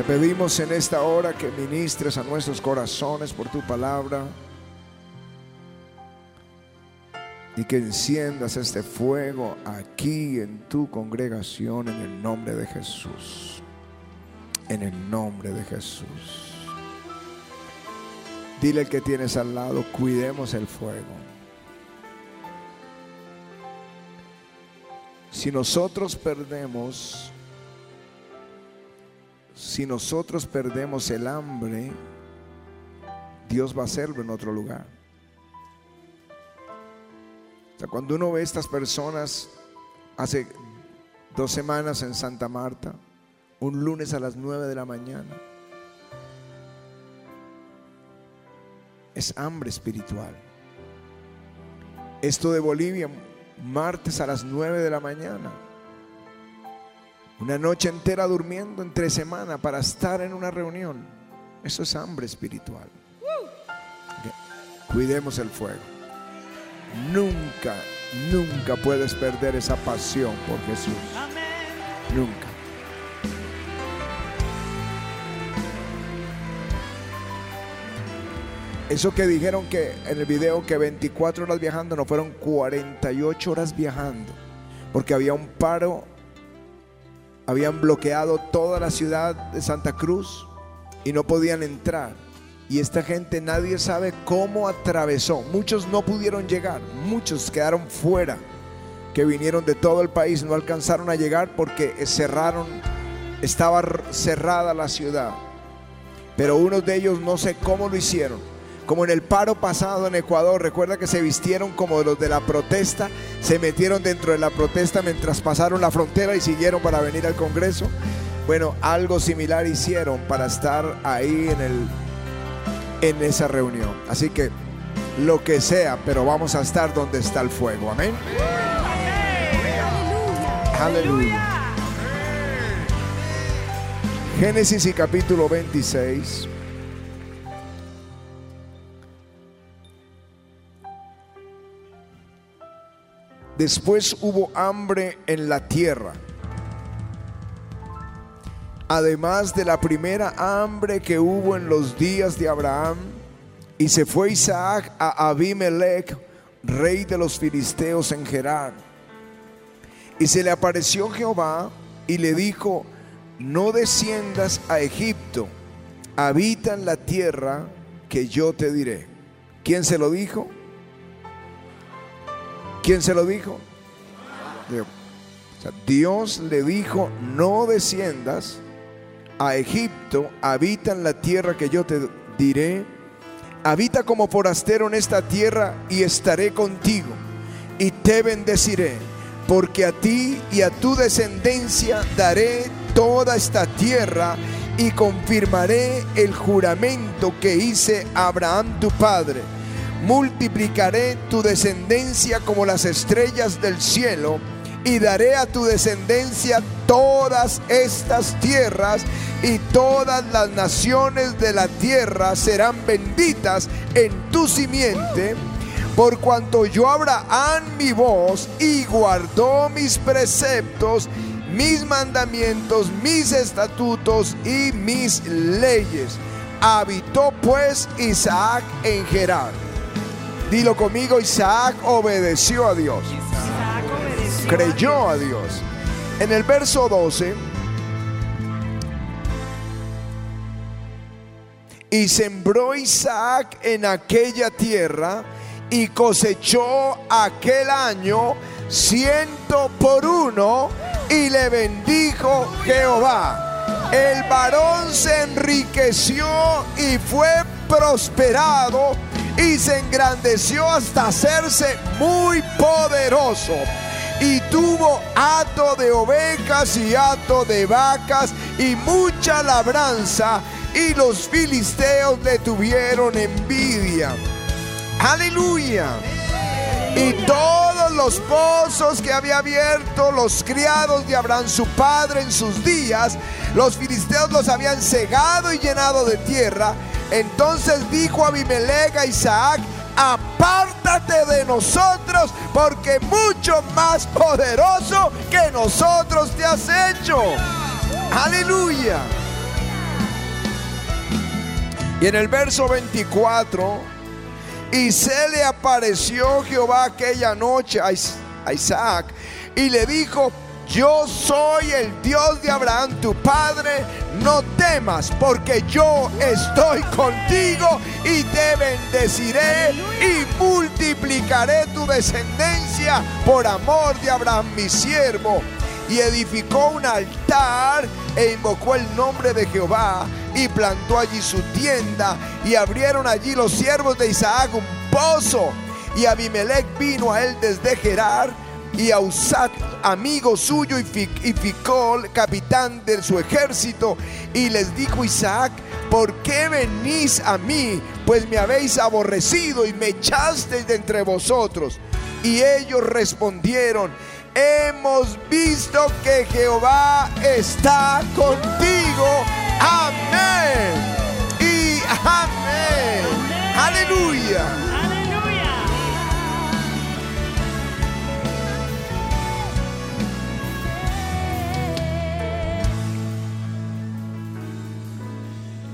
Te pedimos en esta hora que ministres a nuestros corazones por tu palabra y que enciendas este fuego aquí en tu congregación en el nombre de Jesús. En el nombre de Jesús. Dile al que tienes al lado, cuidemos el fuego. Si nosotros perdemos, si nosotros perdemos el hambre, Dios va a hacerlo en otro lugar. O sea, cuando uno ve a estas personas hace dos semanas en Santa Marta, un lunes a las nueve de la mañana, es hambre espiritual. Esto de Bolivia, martes a las 9 de la mañana. Una noche entera durmiendo entre semana para estar en una reunión. Eso es hambre espiritual. Cuidemos el fuego. Nunca, nunca puedes perder esa pasión por Jesús. Nunca. Eso que dijeron que en el video que 24 horas viajando, no fueron 48 horas viajando. Porque había un paro, habían bloqueado toda la ciudad de Santa Cruz y no podían entrar. Y esta gente nadie sabe cómo atravesó. Muchos no pudieron llegar, muchos quedaron fuera, que vinieron de todo el país, no alcanzaron a llegar porque cerraron, estaba cerrada la ciudad. Pero unos de ellos no sé cómo lo hicieron como en el paro pasado en Ecuador, recuerda que se vistieron como los de la protesta, se metieron dentro de la protesta mientras pasaron la frontera y siguieron para venir al Congreso. Bueno, algo similar hicieron para estar ahí en el en esa reunión. Así que lo que sea, pero vamos a estar donde está el fuego. Amén. Aleluya. Génesis y capítulo 26. Después hubo hambre en la tierra. Además de la primera hambre que hubo en los días de Abraham, y se fue Isaac a Abimelech, rey de los filisteos en Gerar. Y se le apareció Jehová y le dijo, no desciendas a Egipto, habita en la tierra que yo te diré. ¿Quién se lo dijo? ¿Quién se lo dijo? Dios le dijo, no desciendas a Egipto, habita en la tierra que yo te diré, habita como forastero en esta tierra y estaré contigo y te bendeciré, porque a ti y a tu descendencia daré toda esta tierra y confirmaré el juramento que hice a Abraham tu padre multiplicaré tu descendencia como las estrellas del cielo y daré a tu descendencia todas estas tierras y todas las naciones de la tierra serán benditas en tu simiente. Por cuanto yo Abraham mi voz y guardó mis preceptos, mis mandamientos, mis estatutos y mis leyes. Habitó pues Isaac en Gerar Dilo conmigo, Isaac obedeció a Dios. Creyó a Dios. En el verso 12. Y sembró Isaac en aquella tierra y cosechó aquel año ciento por uno y le bendijo Jehová. El varón se enriqueció y fue prosperado y se engrandeció hasta hacerse muy poderoso. Y tuvo hato de ovejas y hato de vacas y mucha labranza. Y los filisteos le tuvieron envidia. Aleluya. Y todos los pozos que había abierto los criados de Abraham, su padre, en sus días, los filisteos los habían cegado y llenado de tierra entonces dijo Abimelech a Isaac, apártate de nosotros porque mucho más poderoso que nosotros te has hecho. Aleluya. Y en el verso 24, y se le apareció Jehová aquella noche a Isaac y le dijo, yo soy el Dios de Abraham, tu padre, no temas, porque yo estoy contigo y te bendeciré y multiplicaré tu descendencia por amor de Abraham, mi siervo. Y edificó un altar e invocó el nombre de Jehová y plantó allí su tienda y abrieron allí los siervos de Isaac un pozo. Y Abimelech vino a él desde Gerar y a Usat amigo suyo y, Ficol, capitán de su ejército, y les dijo Isaac, ¿por qué venís a mí? Pues me habéis aborrecido y me echasteis de entre vosotros. Y ellos respondieron, hemos visto que Jehová está contigo. Amén. Y amén. Aleluya.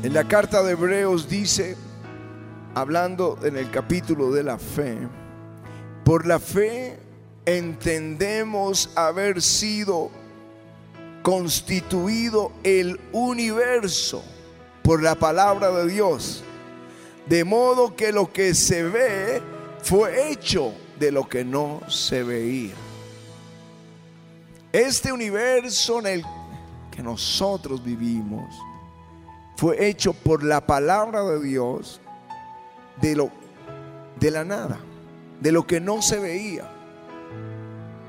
En la carta de Hebreos dice, hablando en el capítulo de la fe, por la fe entendemos haber sido constituido el universo por la palabra de Dios, de modo que lo que se ve fue hecho de lo que no se veía. Este universo en el que nosotros vivimos, fue hecho por la palabra de Dios de lo de la nada, de lo que no se veía.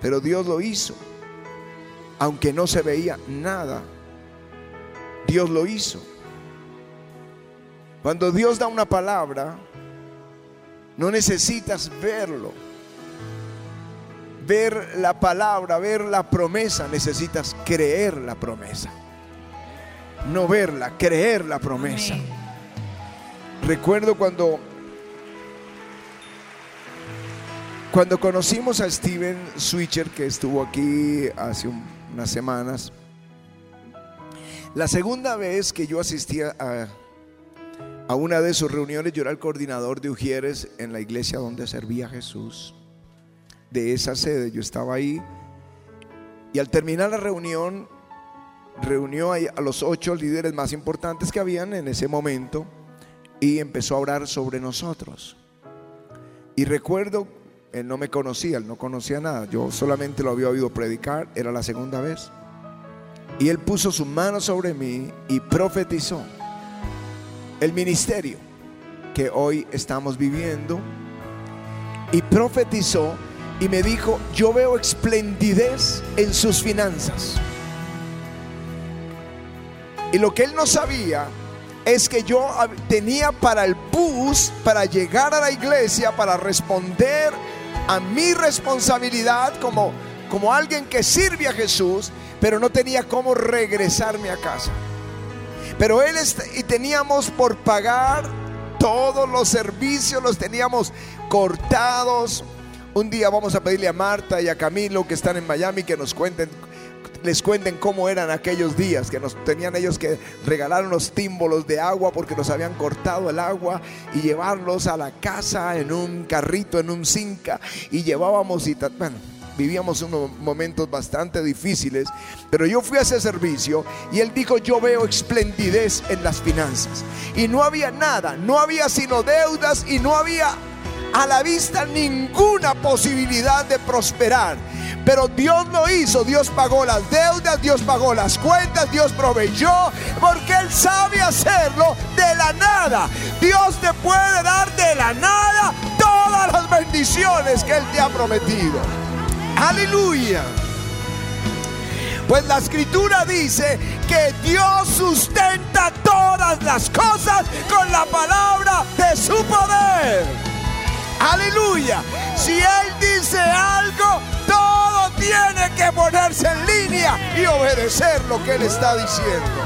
Pero Dios lo hizo. Aunque no se veía nada, Dios lo hizo. Cuando Dios da una palabra, no necesitas verlo. Ver la palabra, ver la promesa, necesitas creer la promesa no verla, creer la promesa. Recuerdo cuando cuando conocimos a Steven Switcher que estuvo aquí hace unas semanas. La segunda vez que yo asistía a, a una de sus reuniones, yo era el coordinador de Ujieres en la iglesia donde servía Jesús. De esa sede, yo estaba ahí. Y al terminar la reunión, reunió a los ocho líderes más importantes que habían en ese momento y empezó a orar sobre nosotros. Y recuerdo, él no me conocía, él no conocía nada, yo solamente lo había oído predicar, era la segunda vez. Y él puso su mano sobre mí y profetizó el ministerio que hoy estamos viviendo. Y profetizó y me dijo, yo veo esplendidez en sus finanzas. Y lo que él no sabía es que yo tenía para el bus, para llegar a la iglesia, para responder a mi responsabilidad como, como alguien que sirve a Jesús, pero no tenía cómo regresarme a casa. Pero él y teníamos por pagar todos los servicios, los teníamos cortados. Un día vamos a pedirle a Marta y a Camilo que están en Miami que nos cuenten les cuenten cómo eran aquellos días, que nos tenían ellos que regalar unos tímbolos de agua porque nos habían cortado el agua y llevarlos a la casa en un carrito, en un cinca y llevábamos y bueno, vivíamos unos momentos bastante difíciles, pero yo fui a ese servicio y él dijo, yo veo esplendidez en las finanzas. Y no había nada, no había sino deudas y no había a la vista ninguna posibilidad de prosperar. Pero Dios lo hizo, Dios pagó las deudas, Dios pagó las cuentas, Dios proveyó, porque Él sabe hacerlo de la nada. Dios te puede dar de la nada todas las bendiciones que Él te ha prometido. Aleluya. Pues la escritura dice que Dios sustenta todas las cosas con la palabra Aleluya. Si Él dice algo, todo tiene que ponerse en línea y obedecer lo que Él está diciendo.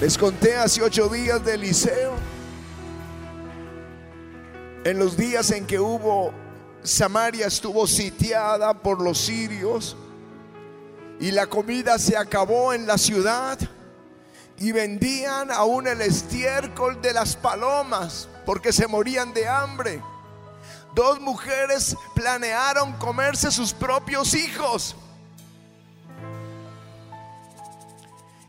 Les conté hace ocho días de Eliseo. En los días en que hubo, Samaria estuvo sitiada por los sirios y la comida se acabó en la ciudad y vendían aún el estiércol de las palomas porque se morían de hambre. Dos mujeres planearon comerse sus propios hijos.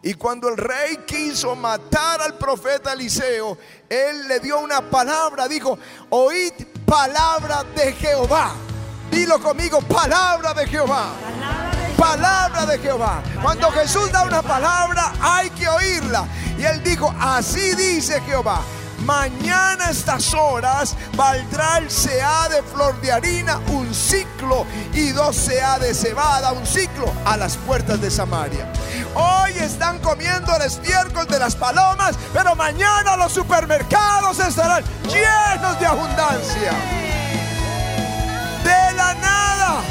Y cuando el rey quiso matar al profeta Eliseo, él le dio una palabra, dijo, oíd palabra de Jehová. Dilo conmigo, palabra de Jehová. Palabra de Jehová. Cuando Jesús da una palabra, hay que oírla. Y él dijo, así dice Jehová. Mañana a estas horas valdrá el CA de flor de harina un ciclo y dos CA de cebada un ciclo a las puertas de Samaria. Hoy están comiendo el estiércol de las palomas, pero mañana los supermercados estarán llenos de abundancia. De la nada.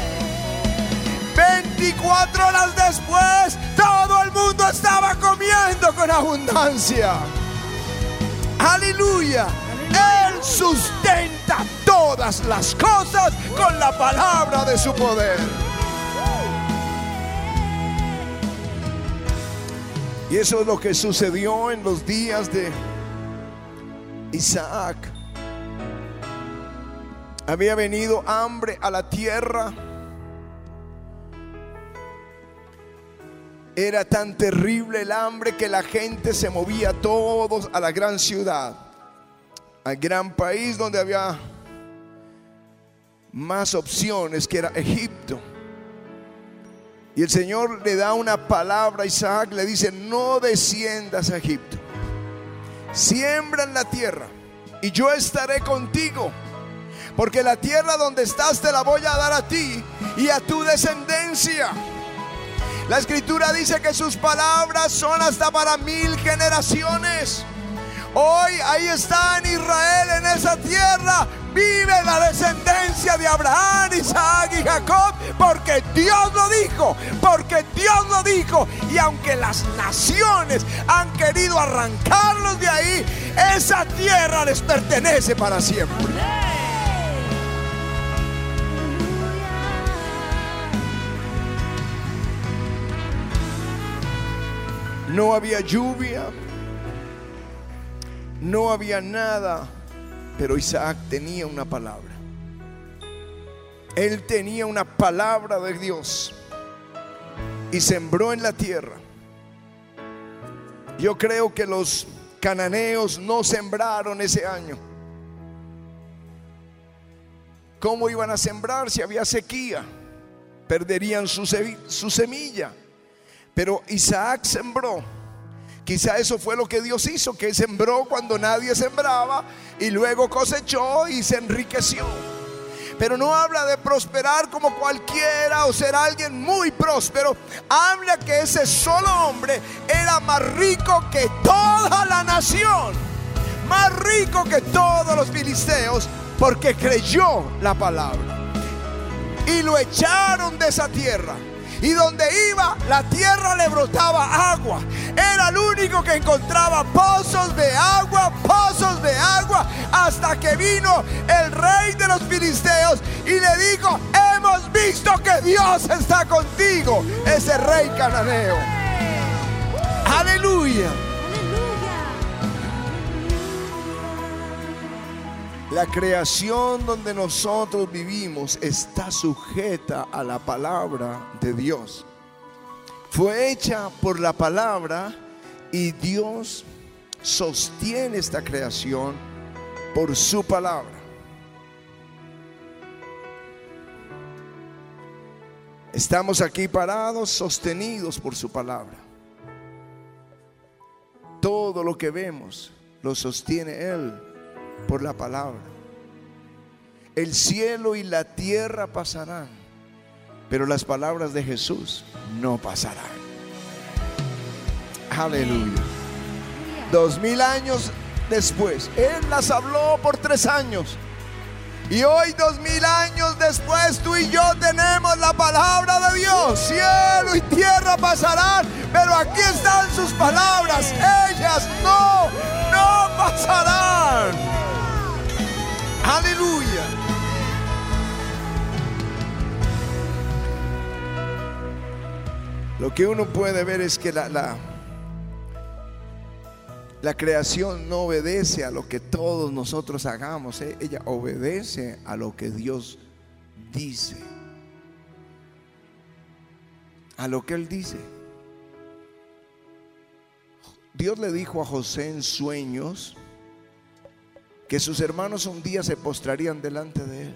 24 horas después, todo el mundo estaba comiendo con abundancia. Aleluya. Él sustenta todas las cosas con la palabra de su poder. Y eso es lo que sucedió en los días de Isaac. Había venido hambre a la tierra. Era tan terrible el hambre que la gente se movía todos a la gran ciudad, al gran país donde había más opciones que era Egipto. Y el Señor le da una palabra a Isaac, le dice, no desciendas a Egipto, siembra en la tierra y yo estaré contigo, porque la tierra donde estás te la voy a dar a ti y a tu descendencia. La escritura dice que sus palabras son hasta para mil generaciones. Hoy ahí está en Israel, en esa tierra, vive la descendencia de Abraham, Isaac y Jacob, porque Dios lo dijo, porque Dios lo dijo. Y aunque las naciones han querido arrancarlos de ahí, esa tierra les pertenece para siempre. No había lluvia, no había nada, pero Isaac tenía una palabra. Él tenía una palabra de Dios y sembró en la tierra. Yo creo que los cananeos no sembraron ese año. ¿Cómo iban a sembrar si había sequía? Perderían su, semilla. Pero Isaac sembró. Quizá eso fue lo que Dios hizo, que sembró cuando nadie sembraba y luego cosechó y se enriqueció. Pero no habla de prosperar como cualquiera o ser alguien muy próspero. Habla que ese solo hombre era más rico que toda la nación. Más rico que todos los filisteos porque creyó la palabra. Y lo echaron de esa tierra. Y donde iba, la tierra le brotaba agua. Era el único que encontraba pozos de agua, pozos de agua, hasta que vino el rey de los filisteos y le dijo, hemos visto que Dios está contigo, ese rey cananeo. Aleluya. La creación donde nosotros vivimos está sujeta a la palabra de Dios. Fue hecha por la palabra y Dios sostiene esta creación por su palabra. Estamos aquí parados, sostenidos por su palabra. Todo lo que vemos lo sostiene Él por la palabra. El cielo y la tierra pasarán, pero las palabras de Jesús no pasarán. Aleluya. Dos mil años después, Él las habló por tres años. Y hoy, dos mil años después, tú y yo tenemos la palabra de Dios. Cielo y tierra pasarán, pero aquí están sus palabras. Ellas no, no pasarán. Aleluya. Lo que uno puede ver es que la, la, La creación no obedece a lo que todos nosotros hagamos, ¿eh? ella obedece a lo que Dios dice. A lo que Él dice. Dios le dijo a José en sueños que sus hermanos un día se postrarían delante de Él.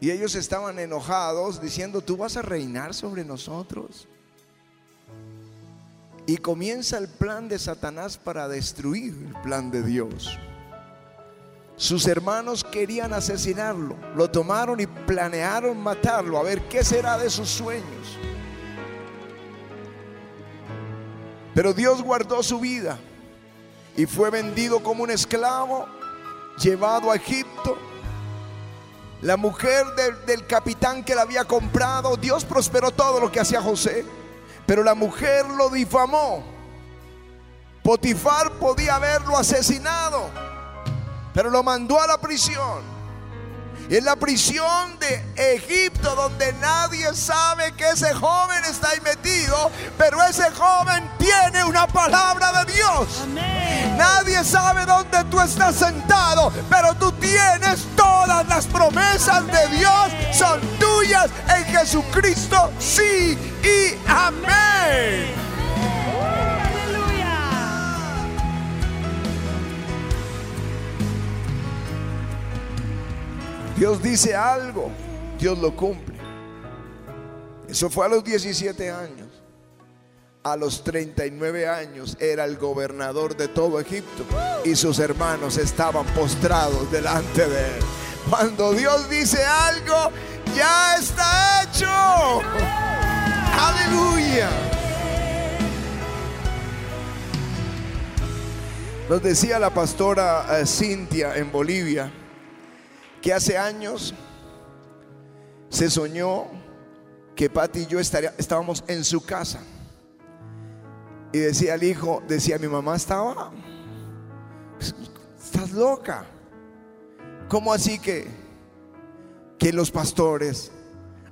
Y ellos estaban enojados diciendo, tú vas a reinar sobre nosotros. Y comienza el plan de Satanás para destruir el plan de Dios. Sus hermanos querían asesinarlo, lo tomaron y planearon matarlo, a ver qué será de sus sueños. Pero Dios guardó su vida y fue vendido como un esclavo, llevado a Egipto la mujer del, capitán que la había comprado, Dios prosperó todo lo que hacía José, pero la mujer lo difamó. Potifar podía haberlo asesinado, pero lo mandó a la prisión. Y en la prisión de Egipto, donde nadie sabe que ese joven está ahí metido, pero ese joven tiene una palabra de Dios. Nadie sabe dónde tú estás sentado, pero tú tienes todas las promesas de Dios, son tuyas en Jesucristo, sí y amén. Dios dice algo, Dios lo cumple. Eso fue a los 17 años. A los 39 años era el gobernador de todo Egipto y sus hermanos estaban postrados delante de él. Cuando Dios dice algo, ya está hecho. Aleluya. Nos decía la pastora eh, Cintia en Bolivia que hace años se soñó que Pati y yo estábamos en su casa. Y decía el hijo, decía mi mamá estaba, estás loca. ¿Cómo así que, que los pastores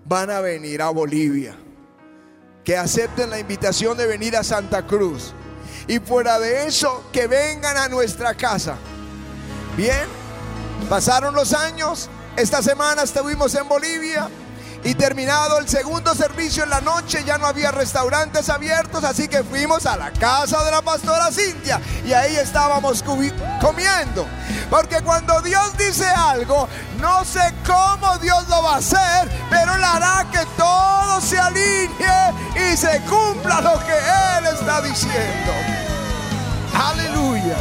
van a venir a Bolivia? Que acepten la invitación de venir a Santa Cruz. Y fuera de eso, que vengan a nuestra casa. Bien, Pasaron los años, esta semana estuvimos en Bolivia y terminado el segundo servicio en la noche ya no había restaurantes abiertos, así que fuimos a la casa de la pastora Cintia y ahí estábamos comiendo. Porque cuando Dios dice algo, no sé cómo Dios lo va a hacer, pero Él hará que todo se alinee y se cumpla lo que Él está diciendo. Aleluya.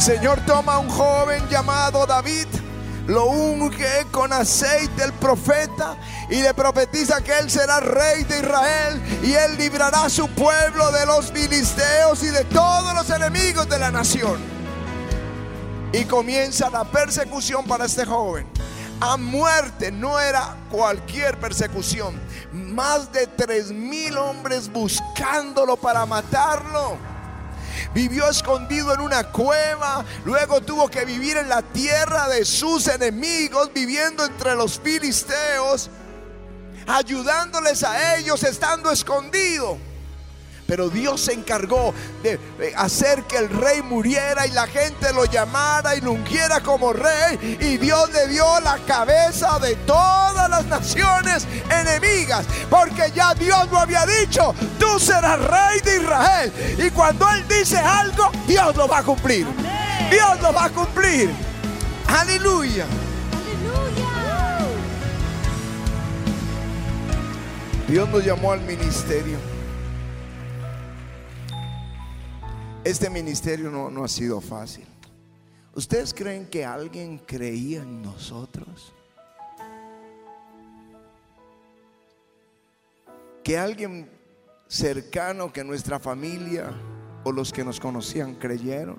El Señor toma a un joven llamado David, lo unge con aceite el profeta y le profetiza que él será rey de Israel y él librará a su pueblo de los filisteos y de todos los enemigos de la nación. Y comienza la persecución para este joven. A muerte no era cualquier persecución. Más de tres mil hombres buscándolo para matarlo vivió escondido en una cueva, luego tuvo que vivir en la tierra de sus enemigos, viviendo entre los filisteos, ayudándoles a ellos estando escondido. Pero Dios se encargó de hacer que el rey muriera y la gente lo llamara y lo ungiera como rey. Y Dios le dio la cabeza de todas las naciones enemigas. Porque ya Dios lo había dicho, tú serás rey de Israel. Y cuando Él dice algo, Dios lo va a cumplir. Dios lo va a cumplir. Aleluya. Dios nos llamó al ministerio. Este ministerio no, ha sido fácil. ¿Ustedes creen que alguien creía en nosotros? Que alguien cercano, que nuestra familia o los que nos conocían creyeron.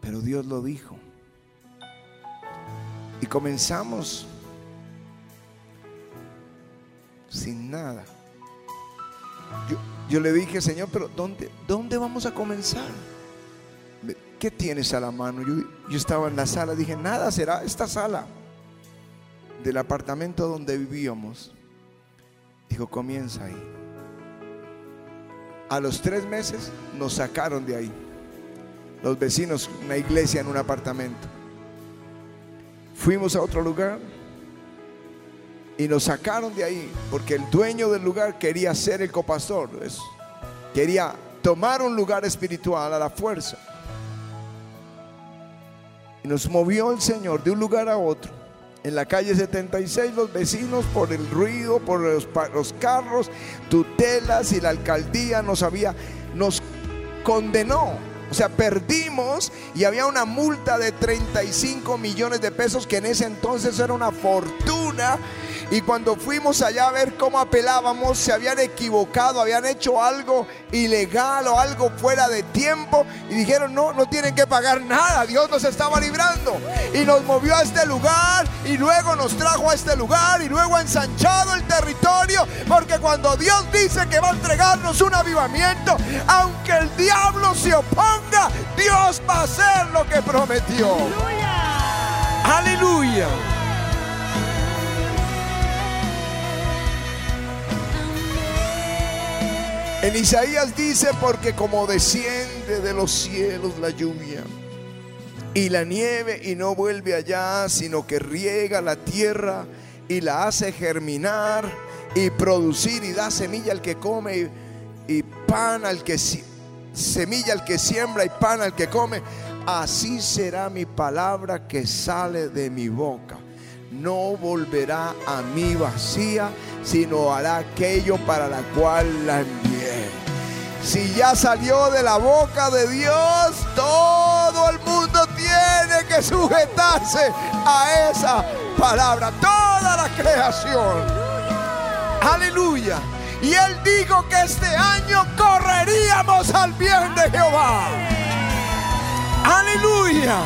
Pero Dios lo dijo. Y comenzamos sin nada. Yo, le dije, Señor, pero ¿dónde, ¿dónde vamos a comenzar? ¿qué tienes a la mano? Yo, yo estaba en la sala, dije, nada, será esta sala del apartamento donde vivíamos. Dijo, comienza ahí. A los tres meses nos sacaron de ahí. Los vecinos, una iglesia en un apartamento. Fuimos a otro lugar y nos sacaron de ahí porque el dueño del lugar quería ser el copastor. Quería tomar un lugar espiritual a la fuerza. Y nos movió el Señor de un lugar a otro. En la calle 76 los vecinos por el ruido, por los, carros, tutelas y la alcaldía nos había, nos condenó o sea, perdimos y había una multa de 35 millones de pesos que en ese entonces era una fortuna. Y cuando fuimos allá a ver cómo apelábamos, se habían equivocado, habían hecho algo ilegal o algo fuera de tiempo. Y dijeron, no, no tienen que pagar nada, Dios nos estaba librando. Y nos movió a este lugar y luego nos trajo a este lugar y luego ha ensanchado el territorio. Porque cuando Dios dice que va a entregarnos un avivamiento, aunque el diablo se oponga, Dios va a hacer lo que prometió. Aleluya. Aleluya. En Isaías dice, porque como desciende de los cielos la lluvia y la nieve y no vuelve allá, sino que riega la tierra y la hace germinar y producir y da semilla al que come y, pan al que semilla al que siembra y pan al que come, así será mi palabra que sale de mi boca. No volverá a mí vacía, sino hará aquello para la cual la. Si ya salió de la boca de Dios, todo el mundo tiene que sujetarse a esa palabra, toda la creación. Aleluya. Y él dijo que este año correríamos al bien de Jehová. Aleluya.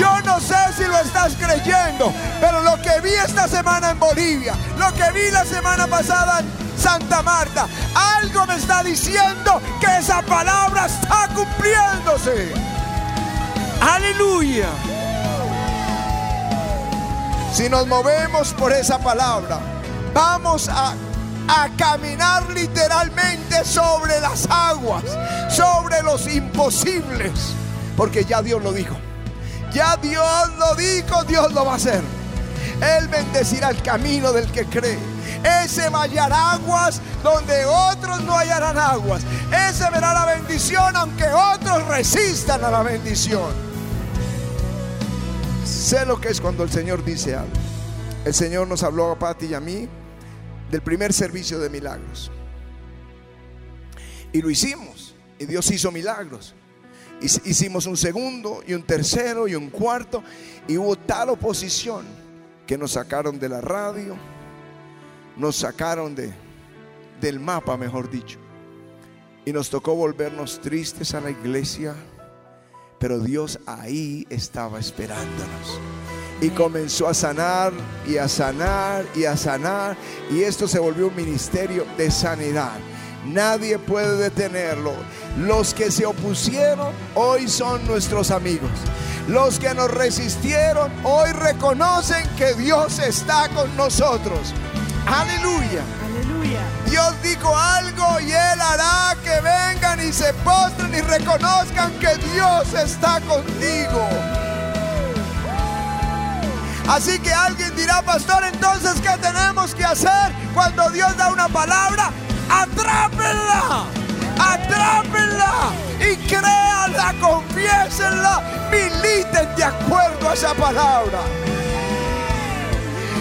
Yo no sé si lo estás creyendo, pero lo que vi esta semana en Bolivia, lo que vi la semana pasada en Santa Marta, algo me está diciendo que esa palabra está cumpliéndose. Aleluya. Si nos movemos por esa palabra, vamos a, a caminar literalmente sobre las aguas, sobre los imposibles, porque ya Dios lo dijo. Ya Dios lo dijo, Dios lo va a hacer. Él bendecirá el camino del que cree. Ese va a aguas donde otros no hallarán aguas. Ese verá la bendición aunque otros resistan a la bendición. Sé lo que es cuando el Señor dice algo. El Señor nos habló a Pati y a mí del primer servicio de milagros. Y lo hicimos. Y Dios hizo milagros. Hicimos un segundo y un tercero y un cuarto y hubo tal oposición que nos sacaron de la radio, nos sacaron de, del mapa, mejor dicho. Y nos tocó volvernos tristes a la iglesia, pero Dios ahí estaba esperándonos. Y comenzó a sanar y a sanar y a sanar. Y esto se volvió un ministerio de sanidad. Nadie puede detenerlo. Los que se opusieron hoy son nuestros amigos. Los que nos resistieron hoy reconocen que Dios está con nosotros. Aleluya. Aleluya. Dios dijo algo y Él hará que vengan y se postren y reconozcan que Dios está contigo. Así que alguien dirá, pastor, entonces, ¿qué tenemos que hacer cuando Dios da una palabra? Atrápenla, atrápenla y créanla, confiésenla, militen de acuerdo a esa palabra.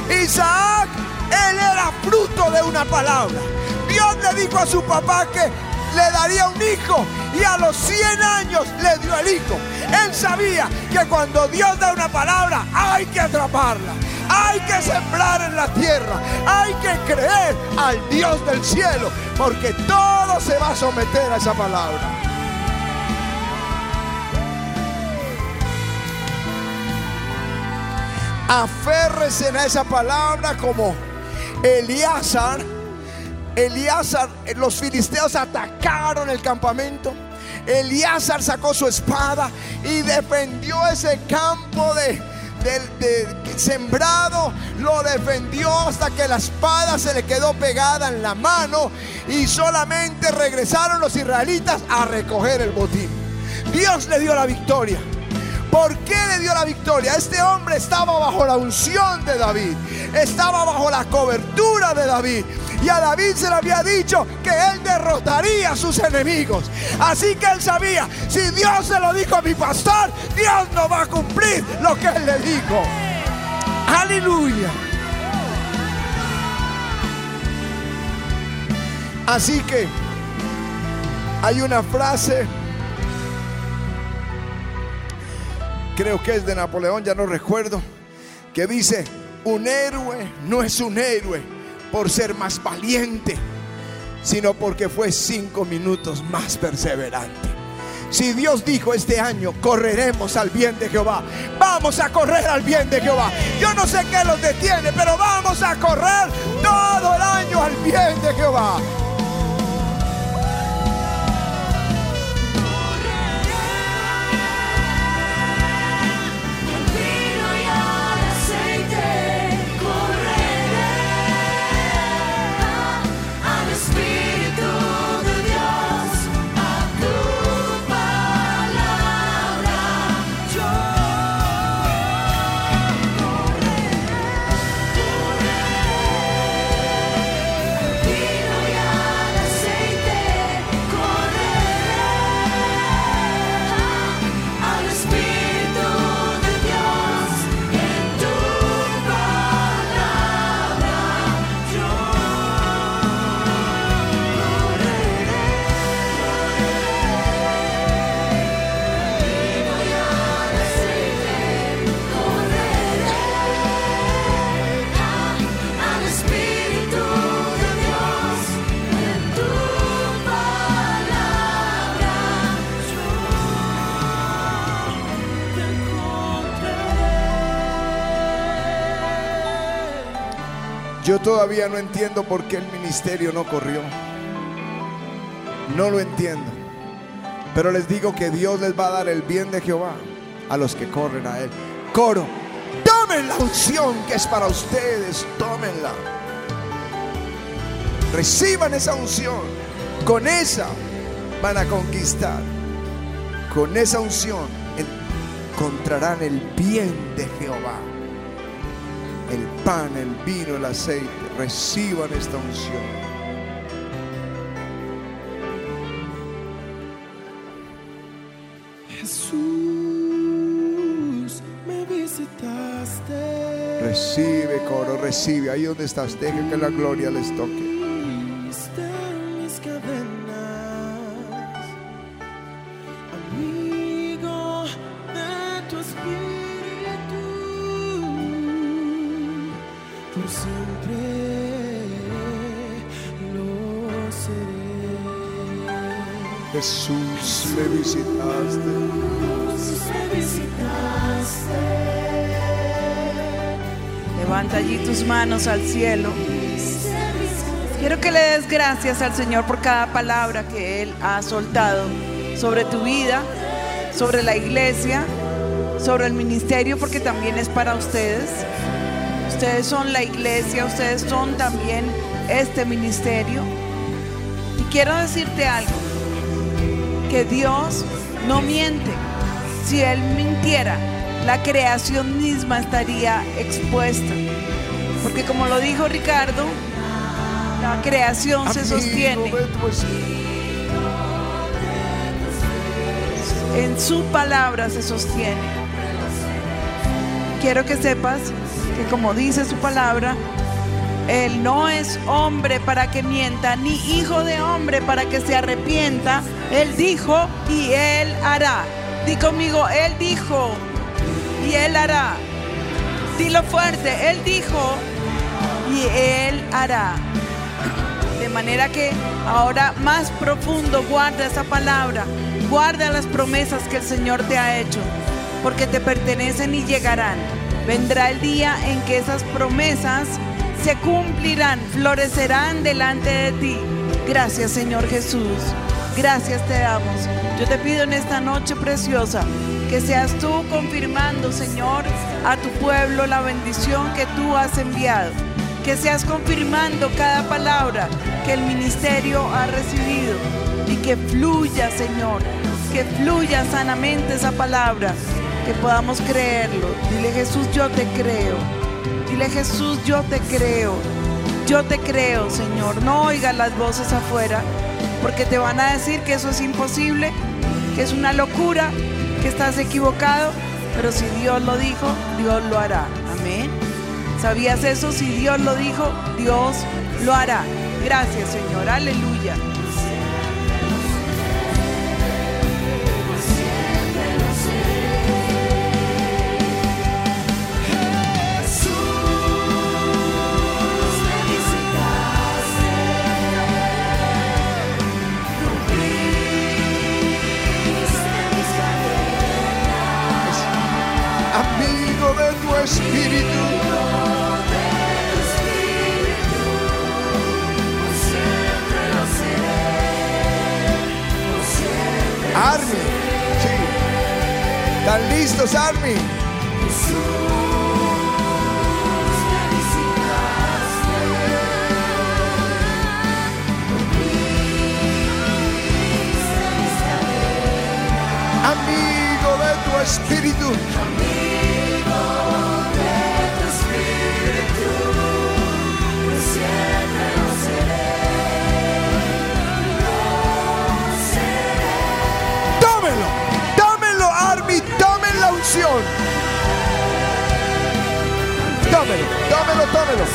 Isaac, él era fruto de una palabra. Dios le dijo a su papá que le daría un hijo y a los 100 años le dio el hijo. Él sabía que cuando Dios da una palabra hay que atraparla. Hay que sembrar en la tierra. Hay que creer al Dios del cielo. Porque todo se va a someter a esa palabra. Aférrese a esa palabra como Elíasar. Elíasar, los filisteos atacaron el campamento. Elíasar sacó su espada y defendió ese campo de, sembrado, lo defendió hasta que la espada se le quedó pegada en la mano y solamente regresaron los israelitas a recoger el botín. Dios le dio la victoria. ¿Por qué le dio la victoria? Este hombre estaba bajo la unción de David, estaba bajo la cobertura de David. Y a David se le había dicho que él derrotaría a sus enemigos. Así que él sabía, si Dios se lo dijo a mi pastor, Dios no va a cumplir lo que él le dijo. Aleluya. Así que hay una frase creo que es de Napoleón, ya no recuerdo, que dice, un héroe no es un héroe por ser más valiente, sino porque fue cinco minutos más perseverante. Si Dios dijo este año, correremos al bien de Jehová. Vamos a correr al bien de Jehová. Yo no sé qué los detiene, pero vamos a correr todo el año al bien de Jehová. Yo todavía no entiendo por qué el ministerio no corrió. No lo entiendo. Pero les digo que Dios les va a dar el bien de Jehová a los que corren a Él. Coro, tomen la unción que es para ustedes, tómenla. Reciban esa unción. Con esa van a conquistar. Con esa unción encontrarán el bien de Jehová el pan, el vino, el aceite, reciban esta unción. Jesús, me visitaste. Recibe, coro, recibe. Ahí donde estás, deje que la gloria les toque. Levanta allí tus manos al cielo. Quiero que le des gracias al Señor por cada palabra que Él ha soltado sobre tu vida, sobre la iglesia, sobre el ministerio, porque también es para ustedes. Ustedes son la iglesia, ustedes son también este ministerio. Y quiero decirte algo que Dios no miente. Si Él mintiera, la creación misma estaría expuesta. Porque como lo dijo Ricardo, la creación se sostiene en su palabra se sostiene. Quiero que sepas que como dice su palabra, él no es hombre para que mienta, ni hijo de hombre para que se arrepienta. Él dijo y él hará. Di conmigo, Él dijo y Él hará. Dilo fuerte, Él dijo y Él hará. De manera que ahora más profundo guarda esa palabra, guarda las promesas que el Señor te ha hecho, porque te pertenecen y llegarán. Vendrá el día en que esas promesas se cumplirán, florecerán delante de ti. Gracias Señor Jesús. Gracias te damos. Yo te pido en esta noche preciosa que seas tú confirmando, Señor, a tu pueblo la bendición que tú has enviado. Que seas confirmando cada palabra que el ministerio ha recibido y que fluya, Señor, que fluya sanamente esa palabra, que podamos creerlo. Dile Jesús, yo te creo. Dile Jesús, yo te creo. Yo te creo, Señor. No oigas las voces afuera, porque te van a decir que eso es imposible, que es una locura, que estás equivocado, pero si Dios lo dijo, Dios lo hará. Amén. ¿Sabías eso? Si Dios lo dijo, Dios lo hará. Gracias, Señor. Aleluya. Army, sí. ¿Están listos, Army? Amigo de tu espíritu. Tómelo, tómelo, tómelo.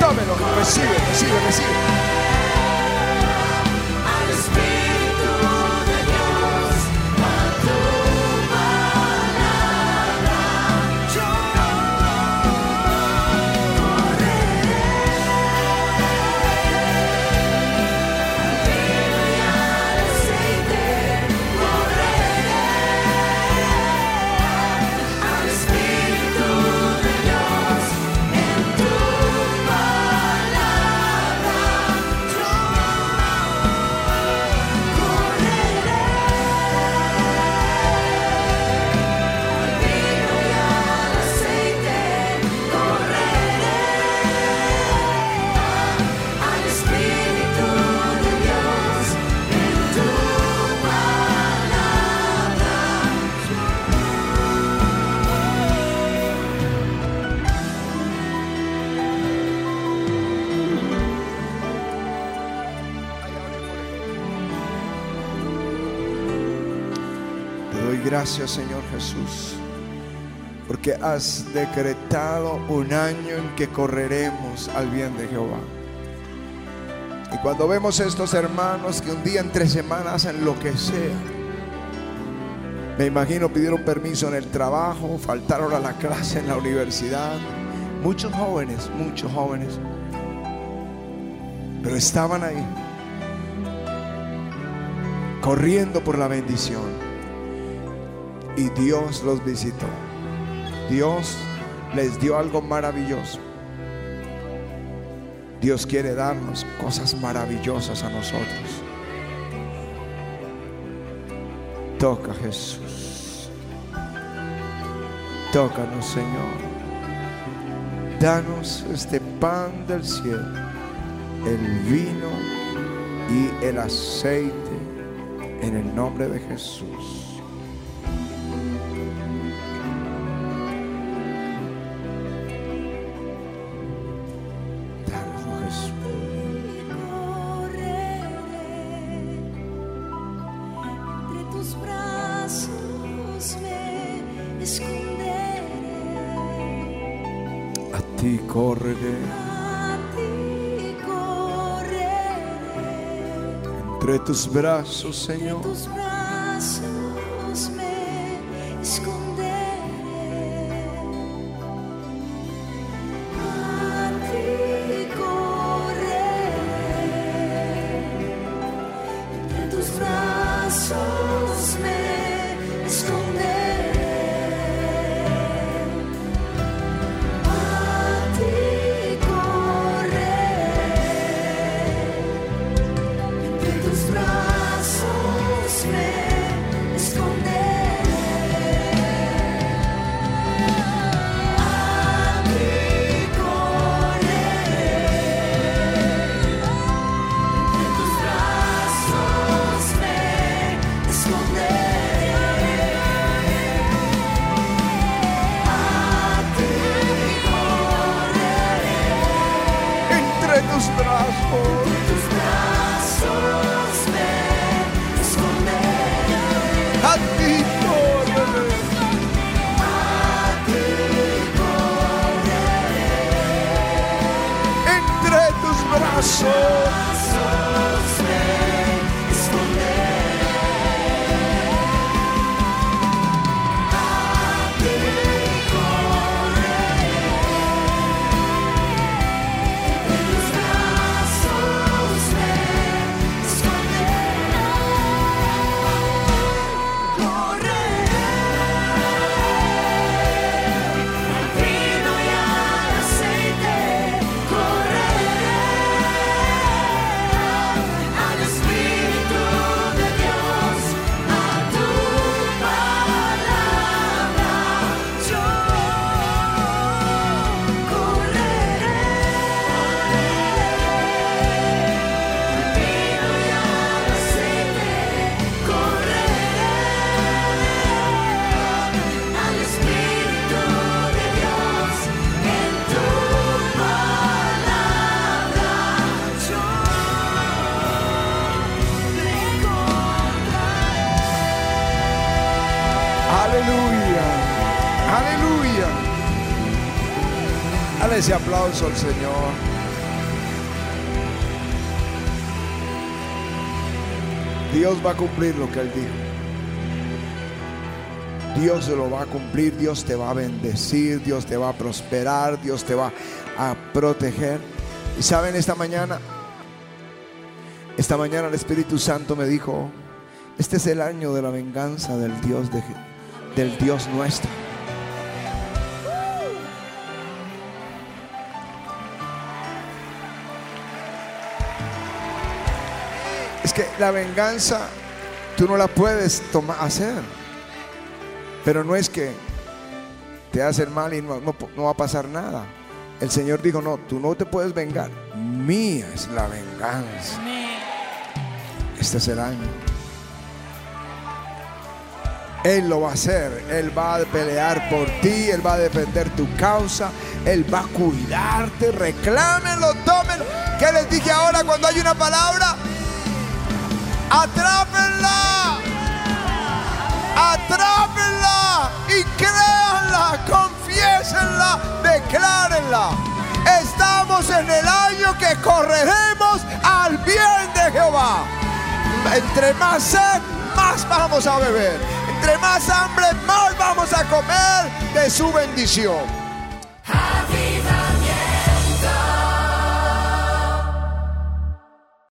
Tómelo, recibe, recibe, recibe. Gracias, Señor Jesús, porque has decretado un año en que correremos al bien de Jehová. Y cuando vemos estos hermanos que un día entre semanas hacen lo que sea, me imagino pidieron permiso en el trabajo, faltaron a la clase en la universidad, muchos jóvenes, muchos jóvenes, pero estaban ahí, corriendo por la bendición. Y Dios los visitó. Dios les dio algo maravilloso. Dios quiere darnos cosas maravillosas a nosotros. Toca Jesús. Tócanos Señor. Danos este pan del cielo, el vino y el aceite en el nombre de Jesús. Entre tus al Señor. Dios va a cumplir lo que Él dijo. Dios lo va a cumplir, Dios te va a bendecir, Dios te va a prosperar, Dios te va a proteger. Y saben, esta mañana, esta mañana el Espíritu Santo me dijo, este es el año de la venganza del Dios, de, del Dios nuestro. Es que la venganza tú no la puedes tomar, hacer. Pero no es que te hacen mal y no, no- no va a pasar nada. El Señor dijo, no, tú no te puedes vengar. Mía es la venganza. Este es el año. Él lo va a hacer. Él va a pelear por ti. Él va a defender tu causa. Él va a cuidarte. Reclámenlo, tómenlo. ¿Qué les dije ahora cuando hay una palabra? Atrápenla. Atrápenla y créanla, confiésenla, declárenla. Estamos en el año que correremos al bien de Jehová. Entre más sed, más vamos a beber. Entre más hambre, más vamos a comer de su bendición.